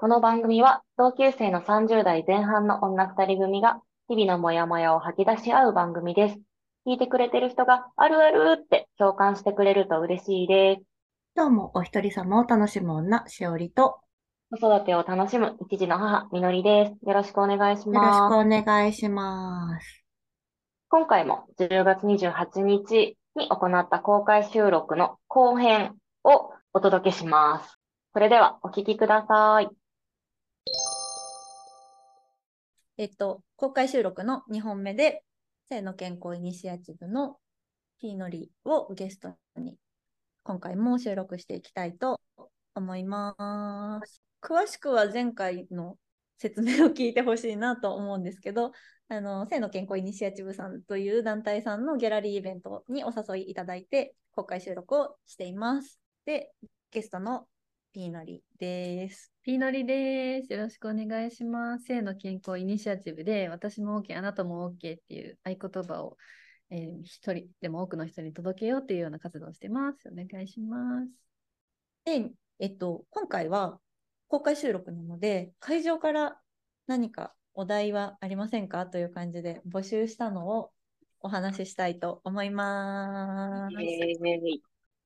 この番組は同級生の30代前半の女二人組が日々のモヤモヤを吐き出し合う番組です。聞いてくれてる人があるあるって共感してくれると嬉しいです。今日もお一人様を楽しむ女、しおりと、子育てを楽しむ一児の母、みのりです。よろしくお願いしよろしくます。お願いします。今回も10月28日に行った公開収録の後編をお届けします。それではお聞きください。えっと、公開収録の2本目で、性の健康イニシアチブのピーノリをゲストに今回も収録していきたいと思います。詳しくは前回の説明を聞いてほしいなと思うんですけど、あの、性の健康イニシアチブさんという団体さんのギャラリーイベントにお誘いいただいて公開収録をしています。で、ゲストのピーノリです。ピーノリです。よろしくお願いします。性の健康イニシアチブで、私も OK、あなたも OK っていう合言葉を、えー一人でも多くの人に届けようっていうような活動をしてます。お願いします。で、えっと、今回は公開収録なので、会場から何かお題はありませんかという感じで募集したのをお話ししたいと思います。えー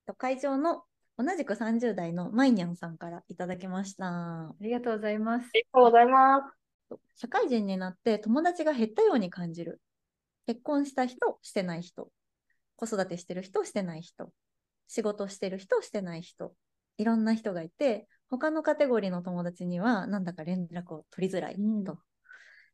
と会場の同じく30代のマイニャンさんからいただきました。ありがとうございますあ。りがとうございます。社会人になって友達が減ったように感じる。結婚した人、してない人。子育てしてる人、してない人。仕事してる人、してない人。いろんな人がいて、他のカテゴリーの友達にはなんだか連絡を取りづらいうんと。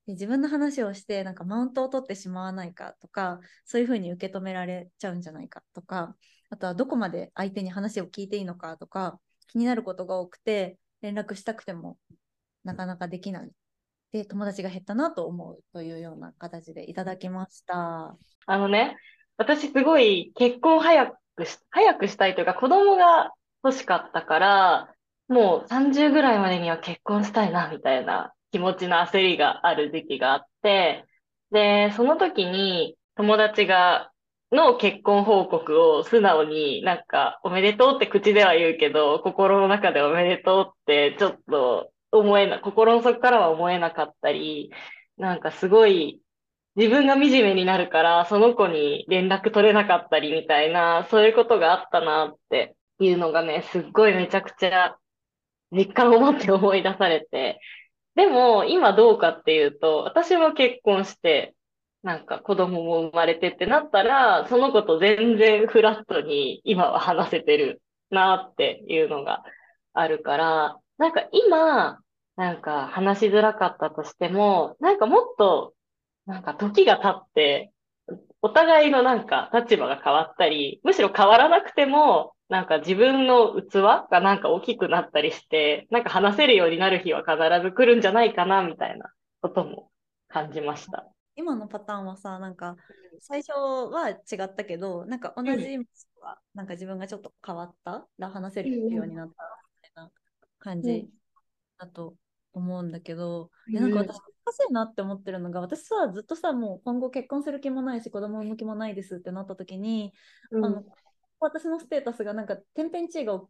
で自分の話をして、なんかマウントを取ってしまわないかとか、そういうふうに受け止められちゃうんじゃないかとか、あとはどこまで相手に話を聞いていいのかとか、気になることが多くて、連絡したくてもなかなかできない。で、友達が減ったなと思うというような形でいただきました。あのね、私すごい結婚早くし、早くしたいというか子供が欲しかったから、もう30ぐらいまでには結婚したいな、みたいな気持ちの焦りがある時期があって、で、その時に友達が、の結婚報告を素直になんかおめでとうって口では言うけど、心の中でおめでとうってちょっと思えな、心の底からは思えなかったり、なんかすごい自分が惨めになるから、その子に連絡取れなかったりみたいな、そういうことがあったなっていうのがね、すっごいめちゃくちゃ実感を持って思い出されて。でも、今どうかっていうと、私も結婚して、なんか子供も生まれてってなったら、その子と全然フラットに今は話せてるなっていうのがあるから、なんか今、なんか話しづらかったとしても、なんかもっとなんか時が経って、お互いのなんか立場が変わったり、むしろ変わらなくても、なんか自分の器がなんか大きくなったりして、なんか話せるようになる日は必ず来るんじゃないかな、みたいなことも感じました。今のパターンはさ、なんか最初は違ったけど、なんか同じはなんか自分がちょっと変わったら話せるようになったみたいな感うん。じだと思うんだけど、うん。でなんか私難しいなって思ってるのが、私さ、ずっとさ、もう今後結婚する気もないし、子供産む気もないですってなった時に、うん。あの私のステータスがなんか天変地異が起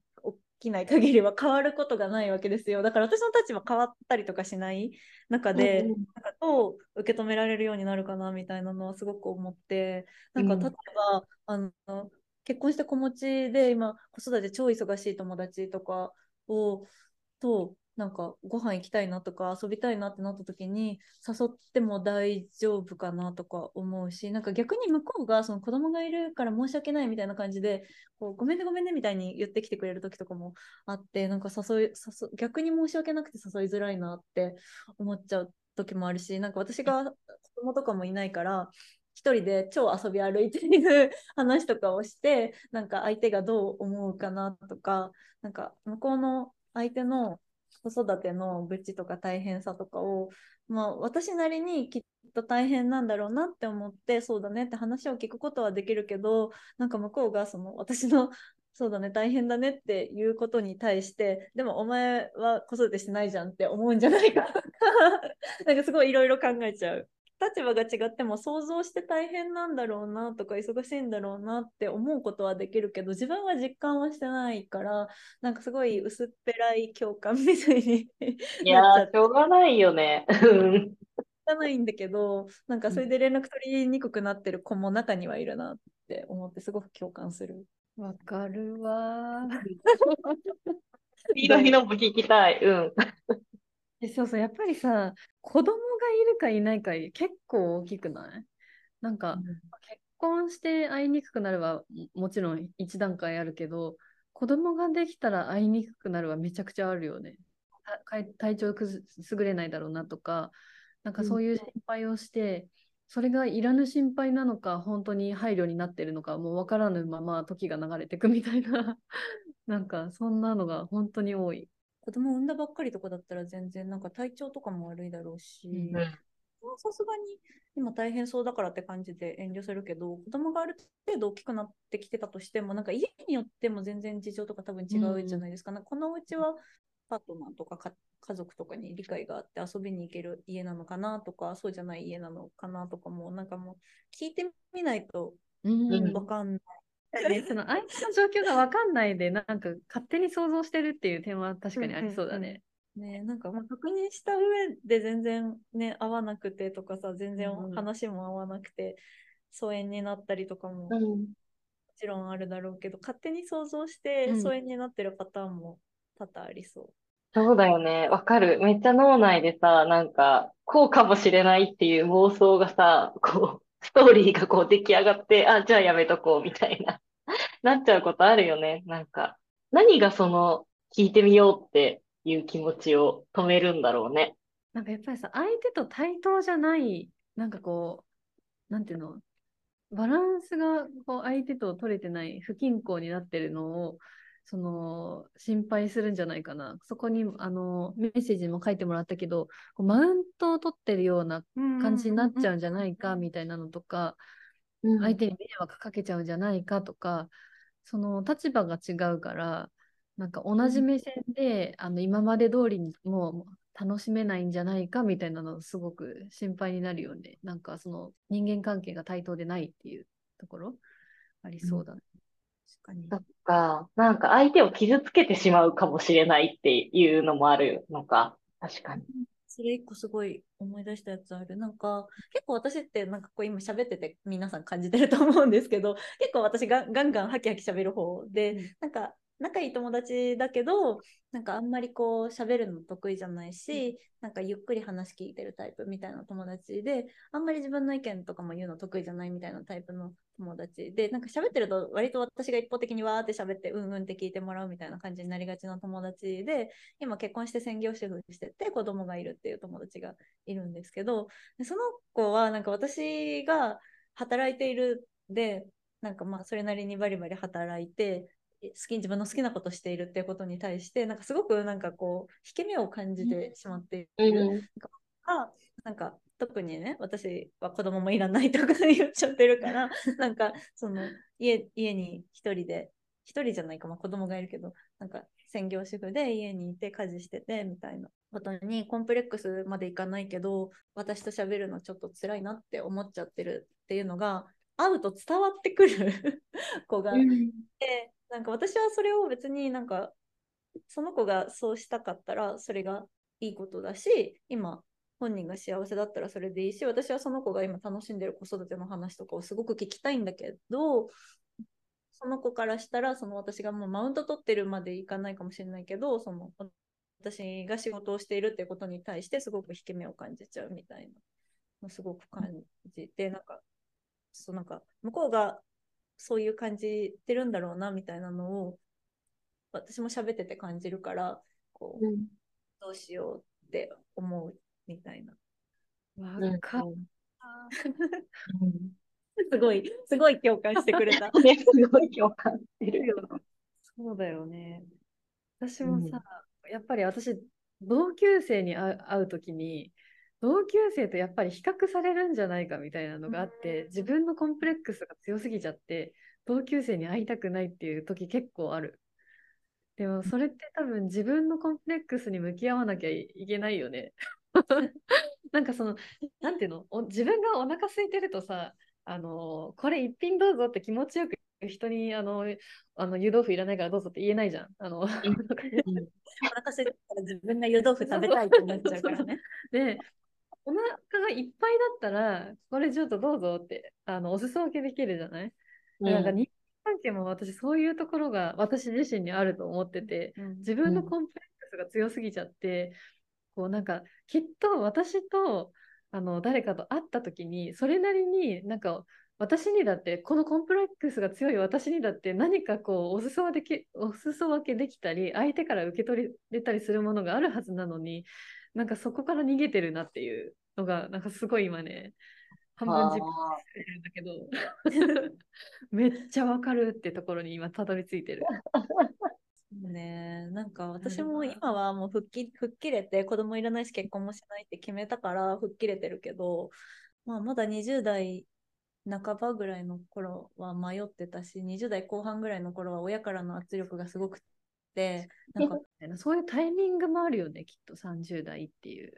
きない限りは変わることがないわけですよ。だから私の立場変わったりとかしない中で、うんなんかどう受け止められるようになるかなみたいなのはすごく思って、なんかうん例えば、あの結婚して子持ちで今子育て超忙しい友達とかをとなんかご飯行きたいなとか遊びたいなってなった時に誘っても大丈夫かなとか思うしなんか逆に向こうがその子供がいるから申し訳ないみたいな感じでこうごめんねごめんねみたいに言ってきてくれる時とかもあってなんか誘い誘逆に申し訳なくて誘いづらいなって思っちゃう時もあるしなんか私が子供とかもいないから一人で超遊び歩いている 話とかをしてなんか相手がどう思うかなとかなんか向こうの相手の子育ての愚痴とか大変さとかを、まあ、私なりにきっと大変なんだろうなって思ってそうだねって話を聞くことはできるけどなんか向こうがその私の そうだね大変だねっていうことに対してでもお前は子育てしてないじゃんって思うんじゃないか なんかすごいいろいろ考えちゃう。立場が違っても想像して大変なんだろうなとか忙しいんだろうなって思うことはできるけど自分は実感はしてないからなんかすごい薄っぺらい共感みたいにいやなっちゃー、しょうがないよね。うんゃないんだけどなんかそれで連絡取りにくくなってる子も中にはいるなって思ってすごく共感する。わかるわー。いろいろも聞きたい。うん。えそうそう、やっぱりさ、子供がいるかいないか結構大きくない？なんか、結婚して会いにくくなるはももちろん一段階あるけど、子供ができたら会いにくくなるはめちゃくちゃあるよね。体調くず優れないだろうなとか、なんかそういう心配をして、それがいらぬ心配なのか、本当に配慮になってるのか、もう分からぬまま時が流れていくみたいな、なんかそんなのが本当に多い。子供産んだばっかりとかだったら全然なんか体調とかも悪いだろうし、うんさすがに今大変そうだからって感じで遠慮するけど子供がある程度大きくなってきてたとしてもなんか家によっても全然事情とか多分違うじゃないですか、なんかこのうちはパートナーとかか家族とかに理解があって遊びに行ける家なのかなとかそうじゃない家なのかなとかもなんかもう聞いてみないとうんわかんない。ね、その相手の状況が分かんないで、なんか勝手に想像してるっていう点は確かにありそうだね。ねなんかまあ確認した上で全然ね合わなくてとかさ全然うん話も合わなくて疎遠になったりとかももうんちろんあるだろうけど勝手に想像してうん疎遠になってるパターンも多々ありそそうだよね。わかる。めっちゃ脳内でさ、なんか、こうかもしれないっていう妄想がさ、こう、ストーリーがこう出来上がって、あ、じゃあやめとこうみたいな、なっちゃうことあるよね。なんか、何がその、聞いてみようっていう気持ちを止めるんだろうね。なんかやっぱりさ、相手と対等じゃない、なんかこう、なんていうの、バランスがこう相手と取れてない不均衡になってるのを、その心配するんじゃないかな。そこにあのメッセージにも書いてもらったけど、マウントを取ってるようなう。感じになっちゃうんじゃないかみたいなのとか、相手に迷惑かけちゃうんじゃないかとか、その立場が違うから、なんか同じ目線で、あの今まで通りにもう楽しめないんじゃないかみたいなのすごく心配になるよね。なんかその人間関係が対等でないっていうところありそうだね。確かにそっか。なんか相手を傷つけてしまうかもしれないっていうのもあるのか。確かに。それ一個すごい思い出したやつある。なんか結構私ってなんかこう今喋ってて皆さん感じてると思うんですけど結構私がガンガンハキハキ喋る方で、うんなんか仲いい友達だけどなんかあんまりこう喋るの得意じゃないし、なんかゆっくり話聞いてるタイプみたいな友達であんまり自分の意見とかも言うの得意じゃないみたいなタイプの友達でなんか喋ってると割と私が一方的にわーって喋ってうんうんって聞いてもらうみたいな感じになりがちな友達で今結婚して専業主婦してて子供がいるっていう友達がいるんですけどでその子はなんか私が働いているでなんかまあそれなりにバリバリ働いて好き自分の好きなことしているっていうことに対してなんかすごくなんかこう引け目を感じてしまっている。うん。がなんか特にね私は子供もいらないとか 言っちゃってるからなんかその家家に一人で一人じゃないか、まあ、子供がいるけどなんか専業主婦で家にいて家事しててみたいなことにコンプレックスまでいかないけど私と喋るのちょっと辛いなって思っちゃってるっていうのが会うと伝わってくる 子がいて、なんか私はそれを別になんかその子がそうしたかったらそれがいいことだし今本人が幸せだったらそれでいいし私はその子が今楽しんでる子育ての話とかをすごく聞きたいんだけどその子からしたらその私がもうマウント取ってるまでいかないかもしれないけどその私が仕事をしているっていうことに対してすごく引け目を感じちゃうみたいなのすごく感じてなんかそうなんか向こうがそういう感じてるんだろうなみたいなのを私も喋ってて感じるからこううんどうしようって思うみたいな。わかうんすごい、すごい共感してくれた。ね、すごい共感してる。そうだよね。私もさ、やっぱり私、同級生に会う会うときに、同級生とやっぱり比較されるんじゃないかみたいなのがあって、自分のコンプレックスが強すぎちゃって、同級生に会いたくないっていう時結構ある。でもそれって多分自分のコンプレックスに向き合わなきゃいけないよね。なんかその、なんていうの？お自分がお腹空いてるとさ、あのこれ一品どうぞって気持ちよく人にあのあの湯豆腐いらないからどうぞって言えないじゃん。あのお腹空いてたら自分が湯豆腐食べたいってなっちゃうからね。で、お腹がいっぱいだったら、これちょっとどうぞって、あのお裾分けできるじゃない、でなんか人間関係も私そういうところが私自身にあると思ってて、自分のコンプレックスが強すぎちゃって、こうなんかきっと私とあの誰かと会った時にそれなりになんか私にだってこのコンプレックスが強い私にだって何かこうお裾分けお裾分けできたり相手から受け取れたりするものがあるはずなのになんかそこから逃げてるなっていうのがなんかすごい今ね半分自己あしてるんだけど めっちゃわかるってところに今たどり着いてる。ねなんか私も今はもう吹っ切吹っ切れて子供いらないし結婚もしないって決めたから吹っ切れてるけど、まあ、まだ20代半ばぐらいの頃は迷ってたし20代後半ぐらいの頃は親からの圧力がすごくてなんか そういうタイミングもあるよねきっと30代っていう。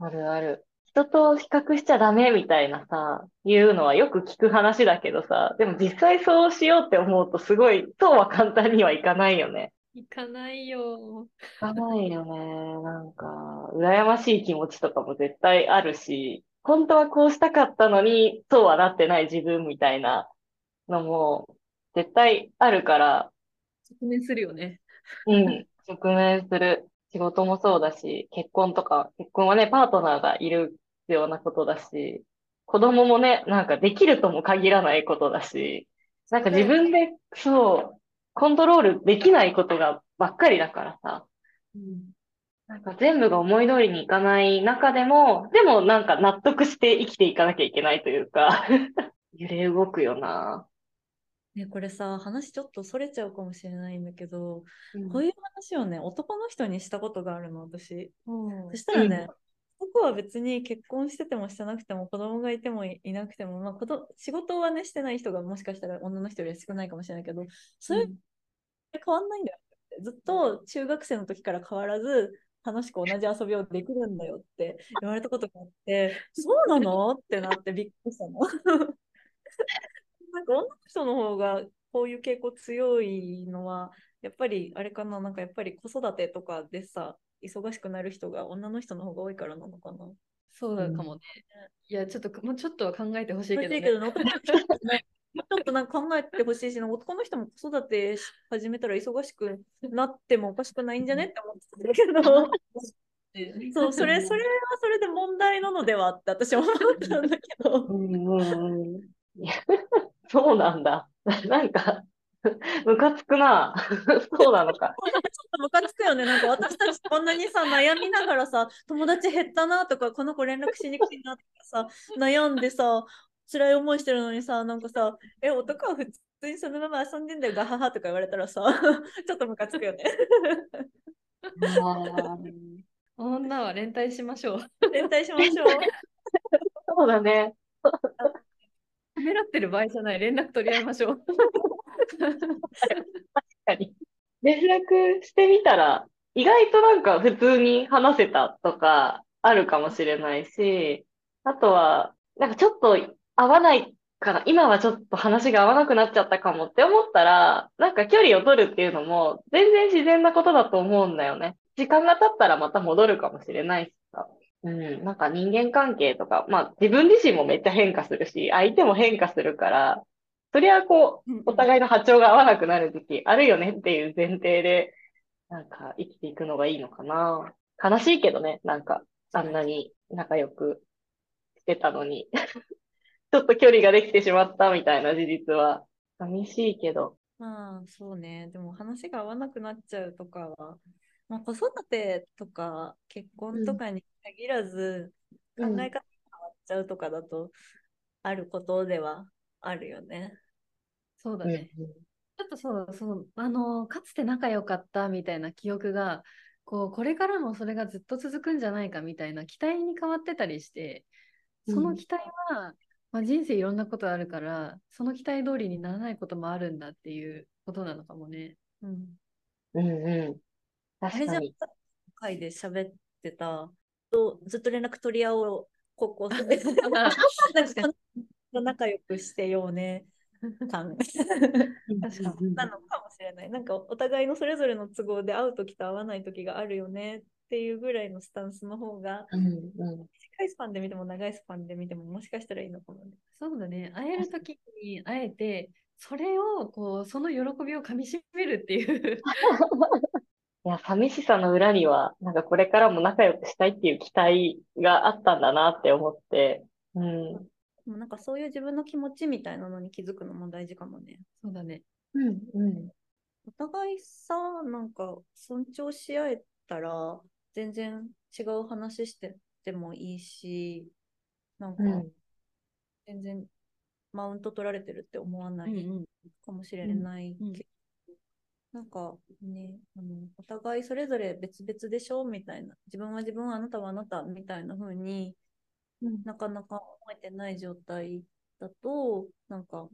あるある。人と比較しちゃダメみたいなさ、言うのはよく聞く話だけどさ、でも実際そうしようって思うとすごい、そうは簡単にはいかないよね。行かないよ。いかないよね。なんか、羨ましい気持ちとかも絶対あるし、本当はこうしたかったのに、そうはなってない自分みたいなのも絶対あるから、直面するよね。うん、直面する。仕事もそうだし、結婚とか、結婚はね、パートナーがいる必要なことだし、子供もね、なんかできるとも限らないことだし、なんか自分で、そう、コントロールできないことがばっかりだからさ、なんか全部が思い通りにいかない中でも、でもなんか納得して生きていかなきゃいけないというか、揺れ動くよな。ね、これさ話ちょっとそれちゃうかもしれないんだけど、うんこういう話をね男の人にしたことがあるの私。うんそしたらね、僕は別に結婚しててもしてなくても子供がいてもいなくても、まあ、こと仕事はねしてない人がもしかしたら女の人より少ないかもしれないけどそれ変わんないんだよってずっと中学生の時から変わらず楽しく同じ遊びをできるんだよって言われたことがあってそうなの？ってなってびっくりしたの。なんか女の人の方がこういう傾向強いのはやっぱりあれかな？なんかやっぱり子育てとかでさ忙しくなる人が女の人の方が多いからなのかな。そうだかもね。いや、ちょっと、もうちょっとは考えてほしいけどね。けどね、ちょっとなんか考えてほしいしな、男の人も子育てし始めたら忙しくなってもおかしくないんじゃねって思ってたんだけど、そう、それ、それはそれで問題なのではって私は思ったんだけど、うんうん そうなんだ。なんか、ムカつくな。そうなのか。ちょっとムカつくよね。なんか私たちこんなにさ、悩みながらさ、友達減ったなとか、この子連絡しにくいなとかさ、悩んでさ、辛い思いしてるのにさ、なんかさ、え、男は普通にそのまま遊んでんだよ、ガハハとか言われたらさ、ちょっとムカつくよね。女は連帯しましょう。連帯しましょう。そうだね。ためらってる場合じゃない。連絡取り合いましょう。確かに。連絡してみたら、意外となんか普通に話せたとかあるかもしれないし、あとは、なんかちょっと合わないから、今はちょっと話が合わなくなっちゃったかもって思ったら、なんか距離を取るっていうのも全然自然なことだと思うんだよね。時間が経ったらまた戻るかもしれないしさ。うん、なんか人間関係とか、まあ自分自身もめっちゃ変化するし、相手も変化するから、そりゃこう、お互いの波長が合わなくなる時期あるよねっていう前提で、なんか生きていくのがいいのかな。悲しいけどね、なんか、あんなに仲良くしてたのに、ちょっと距離ができてしまったみたいな事実は、寂しいけど。まあそうね、でも話が合わなくなっちゃうとかは、まあ、子育てとか結婚とかに限らず、うん考え方が変わっちゃうとかだとあることではあるよね。そうだね。ちょっとそう、そう、あの、かつて仲良かったみたいな記憶が、こう、これからもそれがずっと続くんじゃないかみたいな期待に変わってたりして、その期待は、まあ、人生いろんなことあるから、その期待通りにならないこともあるんだっていうことなのかもね。うん。うんうん。あれじゃん確かに。、会で喋ってた、とずっと連絡取り合おう高校生。仲良くしてようね 感確かなのかもしれない。なんかお互いのそれぞれの都合で会う時と会わない時があるよねっていうぐらいのスタンスの方がうんうん短いスパンで見ても長いスパンで見てももしかしたらいいのかもね。そうだね。会えるときに会えて、それを、こう、その喜びをかみしめるっていう。いや、寂しさの裏には、なんかこれからも仲良くしたいっていう期待があったんだなって思って、うん。でもなんかそういう自分の気持ちみたいなのに気づくのも大事かもね。そうだね。うん、うん。お互いさ、なんか尊重し合えたら全然違う話しててもいいし、なんかうん全然マウント取られてるって思わないうんかもしれないうんけど、なんかね、あのお互いそれぞれ別々でしょみたいな、自分は自分、あなたはあなたみたいな風にうんなかなか思えてない状態だと、なんか、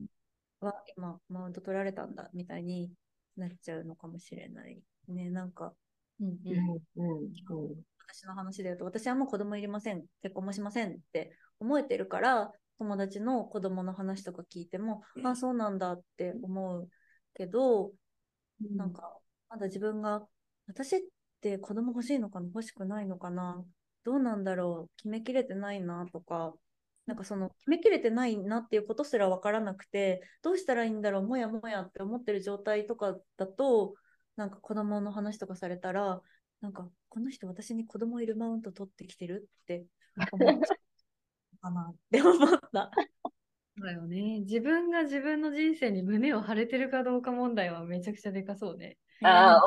は今、マウント取られたんだみたいになっちゃうのかもしれない。ね、なんか、うんううんん、うん、私の話で言うと、私はもう子供いりません、結婚もしませんって思えてるから、友達の子供の話とか聞いても、あ、そうなんだって思うけど、うん。なんか、まだ自分が、私って子供欲しいのかな欲しくないのかなどうなんだろう決めきれてないなとか、なんかその決めきれてないなっていうことすら分からなくて、どうしたらいいんだろうもやもやって思ってる状態とかだと、なんか子供の話とかされたら、なんかこの人私に子供いるマウント取ってきてるって思っちゃうかなって思った。そうだよね。自分が自分の人生に胸を張れてるかどうか問題はめちゃくちゃでかそうね。ああ、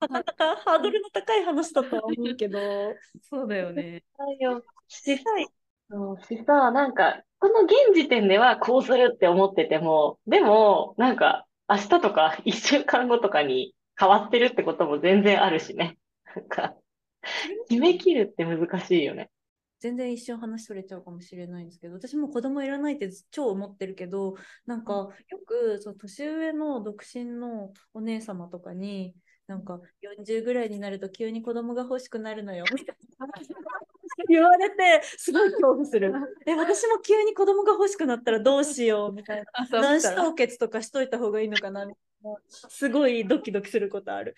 なかなかハードルの高い話だとは思うけど、そうだよね。そうよ。実際、そうしさ、なんか、この現時点ではこうするって思ってても、でも、なんか、明日とか一週間後とかに変わってるってことも全然あるしね。なんか、決めきるって難しいよね。全然一瞬話それちゃうかもしれないんですけど、私も子供いらないって超思ってるけど、なんかよくそう年上の独身のお姉様とかに、なんか40ぐらいになると急に子供が欲しくなるのよ、みたいな 言われて、すごい恐怖する。え、私も急に子供が欲しくなったらどうしよう、みたいな。朝卵子凍結とかしといた方がいいのかな。すごいドキドキすることある。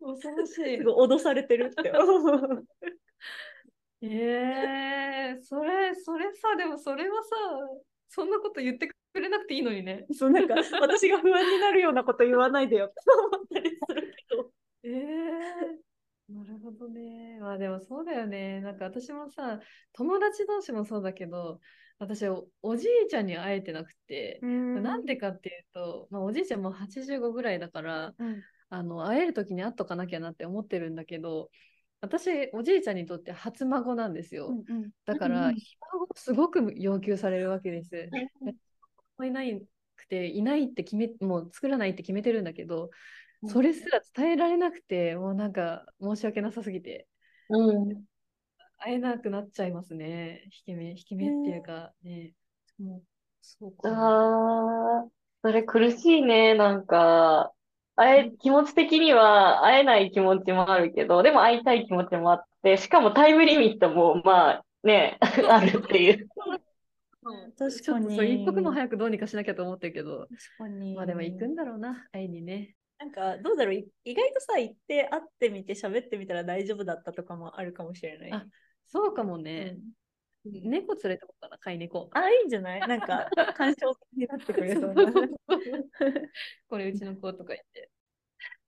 恐ろしい脅されてるって。えー、それ、それさ、でもそれはさ、そんなこと言ってくれなくていいのにね。そうなんか私が不安になるようなこと言わないでよ って思ったりするけど。えー、なるほどね。まあでもそうだよね。なんか私もさ、友達同士もそうだけど、私お、おじいちゃんに会えてなくて、なんでかっていうと、まあ、おじいちゃんも85ぐらいだから、うんあの会える時に会っとかなきゃなって思ってるんだけど、私、おじいちゃんにとって初孫なんですよ。だから、うんひ孫をすごく要求されるわけです。いないくて、いないって決め、もう作らないって決めてるんだけど、それすら伝えられなくて、もうなんか申し訳なさすぎて、うん。会えなくなっちゃいますね。引き目、引き目っていうかね。もうそうか。ああ、それ苦しいね。なんか、会え、気持ち的には会えない気持ちもあるけど、でも会いたい気持ちもあって、しかもタイムリミットも、まあ、ね、あるっていう。確かに。ちょっとそう、一刻も早くどうにかしなきゃと思ってるけど、確かに。まあでも行くんだろうな、会いにね。なんか、どうだろう、い意外とさ、行って会ってみて喋ってみたら大丈夫だったとかもあるかもしれない。あそうかもうね。ん猫連れてこうかな、飼い猫。あ、いいんじゃない？なんか、干渉になってくれそうな。これうちの子とか言って。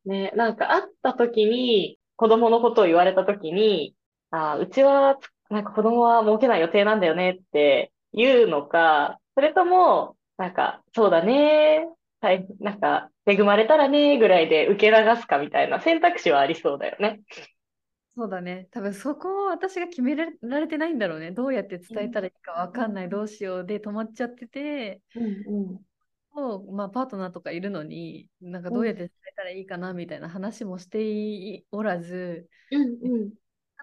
ね、なんか会った時に、子供のことを言われた時に、ああ、うちは、なんか子供は設けない予定なんだよねって言うのか、それとも、なんか、そうだね、はい、なんか、恵まれたらね、ぐらいで受け流すかみたいな選択肢はありそうだよね。そうだね。多分そこを私が決められてないんだろうね。どうやって伝えたらいいかわかんない、どうしようで止まっちゃってて、うんもうまあ、パートナーとかいるのに、なんかどうやって伝えたらいいかなみたいな話もしておらず、うん。うんうん。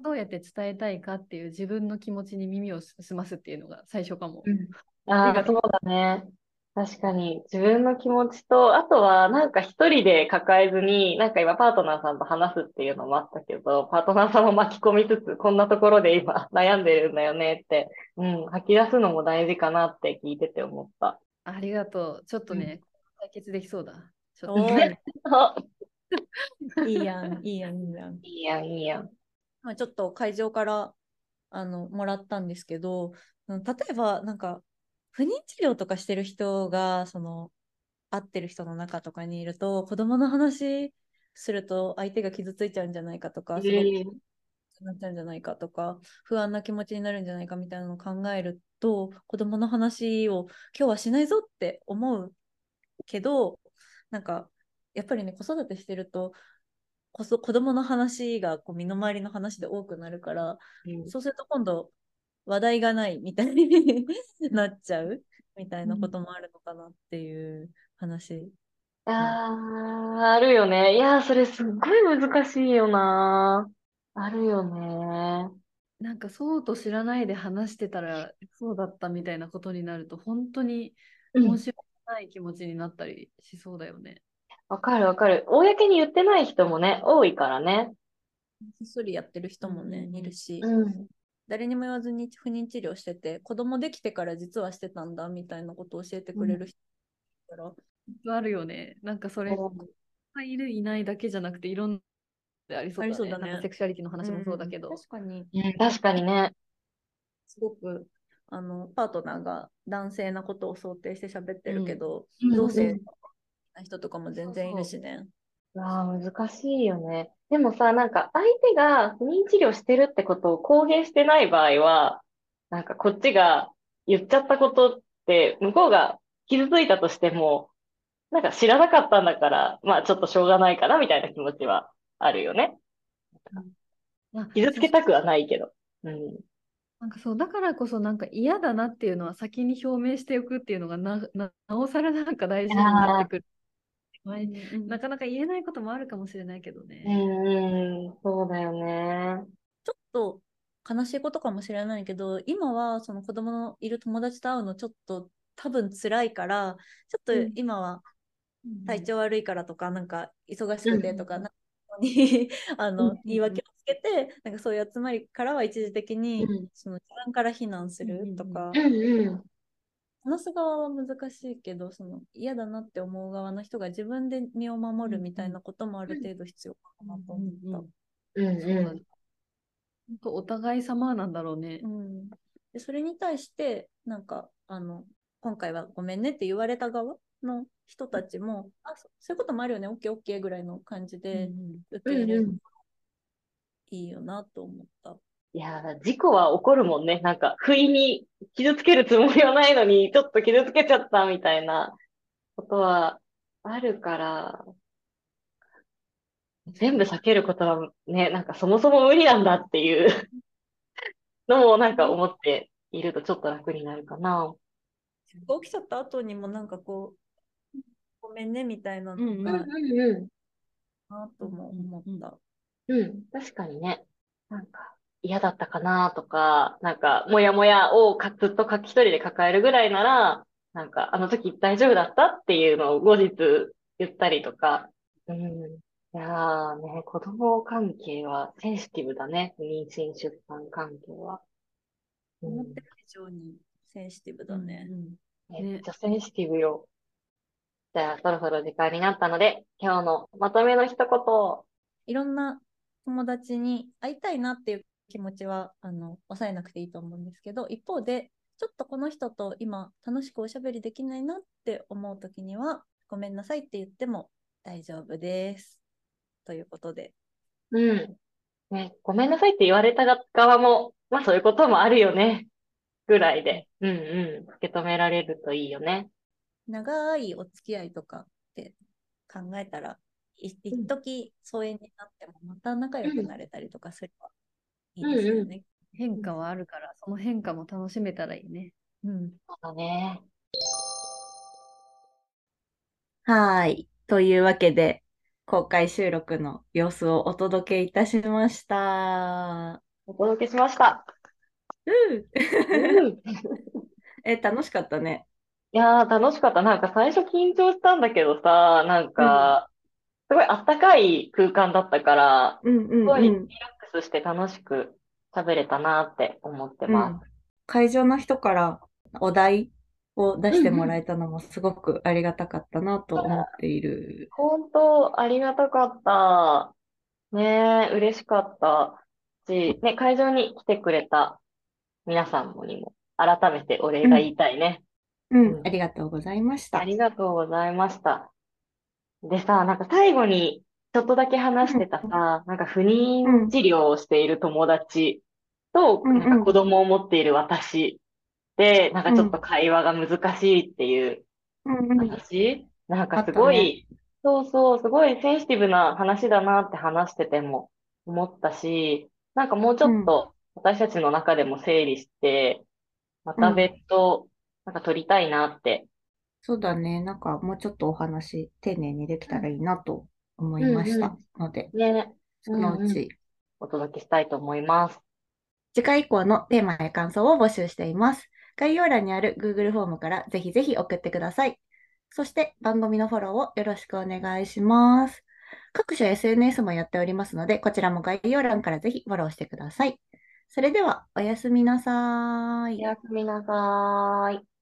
どうやって伝えたいかっていう自分の気持ちに耳を澄ますっていうのが最初かも。うん。ああ、そうだね。確かに自分の気持ちと、あとはなんか一人で抱えずに、なんか今パートナーさんと話すっていうのもあったけど、パートナーさんも巻き込みつつ、こんなところで今悩んでるんだよねって、うん、吐き出すのも大事かなって聞いてて思った。ありがとう。ちょっとね、解決できそうだ。ちょっとね。あ、いいやん、いいやん、いいやん。いいやん、いいやん。まあ、ちょっと会場からあのもらったんですけど、うん例えばなんか不妊治療とかしてる人がその会ってる人の中とかにいると子供の話すると相手が傷ついちゃうんじゃないかとか、すごくなっちゃうんじゃないかとか不安な気持ちになるんじゃないかみたいなのを考えると子供の話を今日はしないぞって思うけどなんかやっぱりね子育てしてるとこそ子供の話がこう身の回りの話で多くなるからうんそうすると今度話題がないみたいになっちゃうみたいなこともあるのかなっていう話。あー、あるよね。いやー、それすっごい難しいよな。あるよね。なんかそうと知らないで話してたらそうだったみたいなことになると本当にうん申し訳ない気持ちになったりしそうだよね。わかるわかる。公に言ってない人もね、多いからね。ひっそりやってる人もね、うんいるし、うん。誰にも言わずに不妊治療してて子供できてから実はしてたんだみたいなことを教えてくれる人だから、あるよね。なんかそれがいるいないだけじゃなくていろんなありそうだね。そうだねセクシャリティの話もそうだけど。ん確かにうん、確かにね。すごくあのパートナーが男性なことを想定して喋ってるけど、うん同性うんな人とかも全然いるしね。ああ、難しいよね。でもさ、なんか相手が不妊治療してるってことを公言してない場合は、なんかこっちが言っちゃったことって、向こうが傷ついたとしても、なんか知らなかったんだから、まあちょっとしょうがないかなみたいな気持ちはあるよね。あ傷つけたくはないけど。うん。なんかそうだからこそなんか嫌だなっていうのは先に表明しておくっていうのがなななおさらなんか大事になってくる。前なかなか言えないこともあるかもしれないけどうね。ん、うん、そうだよね。ちょっと悲しいことかもしれないけど、今はその子供のいる友達と会うのちょっと多分辛いから、ちょっとうん。今は体調悪いからとか、なんか忙しくてとか、うんにあうん の言い訳をつけて、なんかそういう集まりからは一時的にうん。その自分から避難するとか。う、ん、うん。話す側は難しいけど、その嫌だなって思う側の人が自分で身を守るみたいなこともある程度必要かなと思った。うん、そうだねう本当お互い様なんだろうね。うん、でそれに対してなんかあの今回はごめんねって言われた側の人たちも、あそそういうこともあるよね OKOK ぐらいの感じで受けん。入れるうん、うん。いいよなと思った。いやー、事故は起こるもんね。なんか、不意に傷つけるつもりはないのに、ちょっと傷つけちゃったみたいなことはあるから、全部避けることはね、なんかそもそも無理なんだっていう のもなんか思っているとちょっと楽になるかな。起きちゃった後にもなんかこうごめんねみたいなうんうんのがうんうなとも思った。ん。うん、確かにね。なんか嫌だったかなとか、なんかもやもやをかずっとか一人で抱えるぐらいなら、なんかあの時大丈夫だったっていうのを後日言ったりとか。うん。いやーね、子供関係はセンシティブだね。妊娠出産関係は。うん思ってる以上にセンシティブだね。めっちゃセンシティブよ。じゃあ、そろそろ時間になったので、今日のまとめの一言を。いろんな友達に会いたいなっていう気持ちはあの抑えなくていいと思うんですけど一方でちょっとこの人と今楽しくおしゃべりできないなって思う時にはごめんなさいって言っても大丈夫です。ということでうん。ね、ごめんなさいって言われた側も、まあそういうこともあるよね。ぐらいで、うんうん、受け止められるといいよね。長いお付き合いとかって考えたらい一時疎遠になってもまた仲良くなれたりとかすればいいですよね。変化はあるから、その変化も楽しめたらいいね。うんそうだね。はい。というわけで、公開収録の様子をお届けいたしました。お届けしました。うんうん。え、楽しかったね。いやー、楽しかった。なんか最初緊張したんだけどさ、なんか、すごいあったかい空間だったから、うんうんすごいリラスして楽しく喋れたなって思ってうんます。会場の人からお題を出してもらえたのもすごくありがたかったなと思っている。本当、ありがたかった。ねえ、嬉しかったし、ね、会場に来てくれた皆さんもにも、改めてお礼が言いたいね。うん、ありがとうございました。ありがとうございました。でさ、なんか最後にちょっとだけ話してたさ、なんか不妊治療をしている友達と、うん。うんなんか子供を持っている私で、なんかちょっと会話が難しいっていううん。うん話？なんかすあったね。ごい、そうそう、すごいセンシティブな話だなって話してても思ったし、なんかもうちょっと私たちの中でも整理して、また別途、なんか取りたいなって。そうだね。なんかもうちょっとお話丁寧にできたらいいなと思いましたので、ね、そのうちお届けしたいと思います。次回以降のテーマや感想を募集しています。概要欄にある Google フォームからぜひぜひ送ってください。そして番組のフォローをよろしくお願いします。各種 SNS もやっておりますので、こちらも概要欄からぜひフォローしてください。それでは、おやすみなさーいお。やすみなさーい。